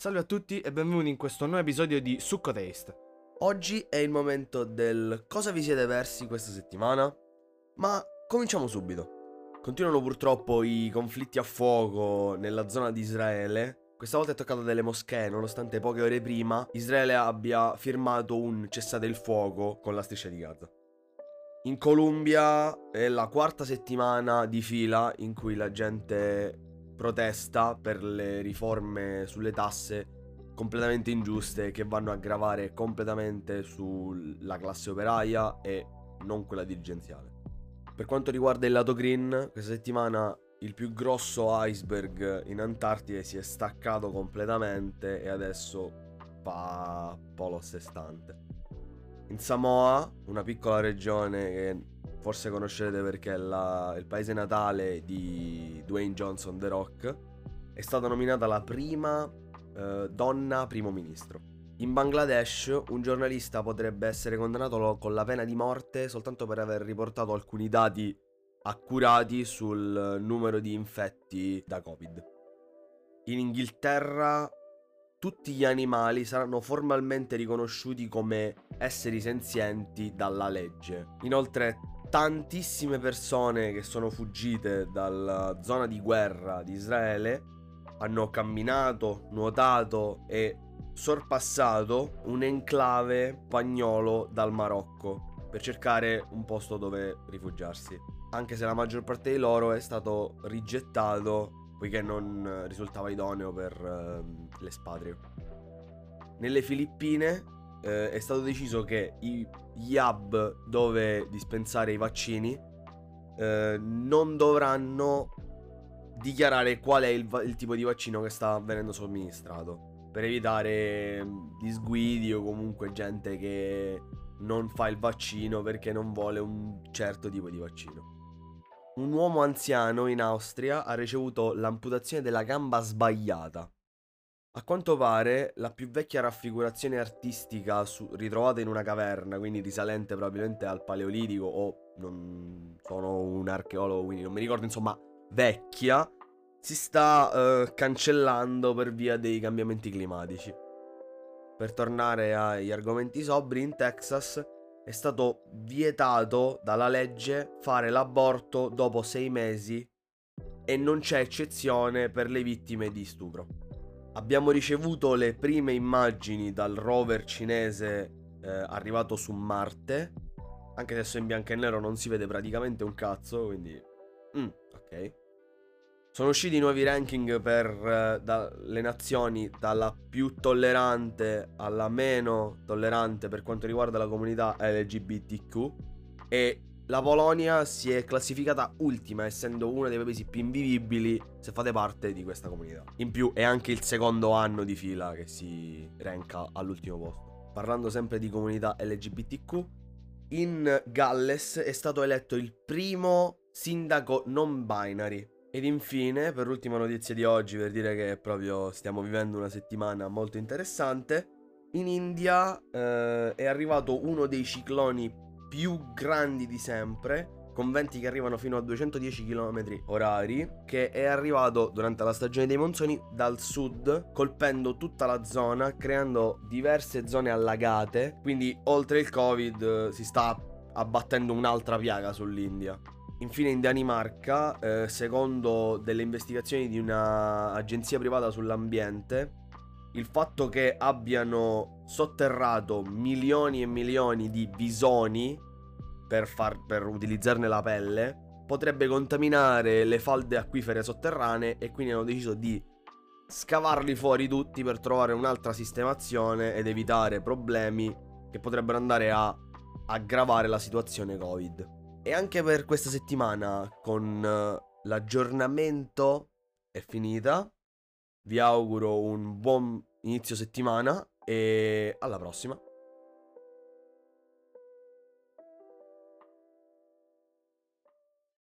Salve a tutti e benvenuti in questo nuovo episodio di Succo Taste. Oggi è il momento del cosa vi siete persi questa settimana, ma cominciamo subito. Continuano purtroppo i conflitti a fuoco nella zona di Israele. Questa volta è toccato delle moschee, nonostante poche ore prima Israele abbia firmato un cessate il fuoco con la striscia di Gaza. In Colombia è la quarta settimana di fila in cui la gente protesta per le riforme sulle tasse completamente ingiuste che vanno a gravare completamente sulla classe operaia e non quella dirigenziale. Per quanto riguarda il lato green, questa settimana il più grosso iceberg in Antartide si è staccato completamente e adesso fa polo a sé stante. In Samoa, una piccola regione che forse conoscerete perché è la, il paese natale di Dwayne Johnson The Rock, è stata nominata la prima eh, donna primo ministro. In Bangladesh un giornalista potrebbe essere condannato con la pena di morte soltanto per aver riportato alcuni dati accurati sul numero di infetti da Covid. In Inghilterra tutti gli animali saranno formalmente riconosciuti come esseri senzienti dalla legge. Inoltre tantissime persone che sono fuggite dalla zona di guerra di Israele hanno camminato, nuotato e sorpassato un enclave spagnolo dal Marocco per cercare un posto dove rifugiarsi. Anche se la maggior parte di loro è stato rigettato poiché non risultava idoneo per uh, l'espatrio. Nelle Filippine eh, è stato deciso che i, gli hub dove dispensare i vaccini eh, non dovranno dichiarare qual è il, il, tipo di vaccino che sta venendo somministrato per evitare disguidi o comunque gente che non fa il vaccino perché non vuole un certo tipo di vaccino. Un uomo anziano in Austria ha ricevuto l'amputazione della gamba sbagliata a quanto pare la più vecchia raffigurazione artistica su- ritrovata in una caverna, quindi risalente probabilmente al Paleolitico o non sono un archeologo, quindi non mi ricordo, insomma, vecchia, si sta uh, cancellando per via dei cambiamenti climatici. Per tornare agli argomenti sobri, in Texas è stato vietato dalla legge fare l'aborto dopo sei mesi e non c'è eccezione per le vittime di stupro. Abbiamo ricevuto le prime immagini dal rover cinese eh, arrivato su Marte. Anche adesso in bianco e nero non si vede praticamente un cazzo, quindi... Mm, ok. Sono usciti nuovi ranking per eh, da, le nazioni dalla più tollerante alla meno tollerante per quanto riguarda la comunità LGBTQ e la Polonia si è classificata ultima, essendo uno dei paesi più invivibili se fate parte di questa comunità. In più è anche il secondo anno di fila che si ranka all'ultimo posto. Parlando sempre di comunità LGBTQ, in Galles è stato eletto il primo sindaco non binary. Ed infine, per l'ultima notizia di oggi, per dire che proprio stiamo vivendo una settimana molto interessante, in India eh, è arrivato uno dei cicloni più grandi di sempre, con venti che arrivano fino a 210 km orari, che è arrivato durante la stagione dei monsoni dal sud, colpendo tutta la zona, creando diverse zone allagate. Quindi, oltre il Covid, si sta abbattendo un'altra piaga sull'India. Infine in Danimarca, eh, secondo delle investigazioni di un'agenzia privata sull'ambiente, il fatto che abbiano sotterrato milioni e milioni di visoni per, far, per utilizzarne la pelle potrebbe contaminare le falde acquifere sotterranee e quindi hanno deciso di scavarli fuori tutti per trovare un'altra sistemazione ed evitare problemi che potrebbero andare a aggravare la situazione Covid. E anche per questa settimana con eh, l'aggiornamento è finita. Vi auguro un buon inizio settimana e alla prossima.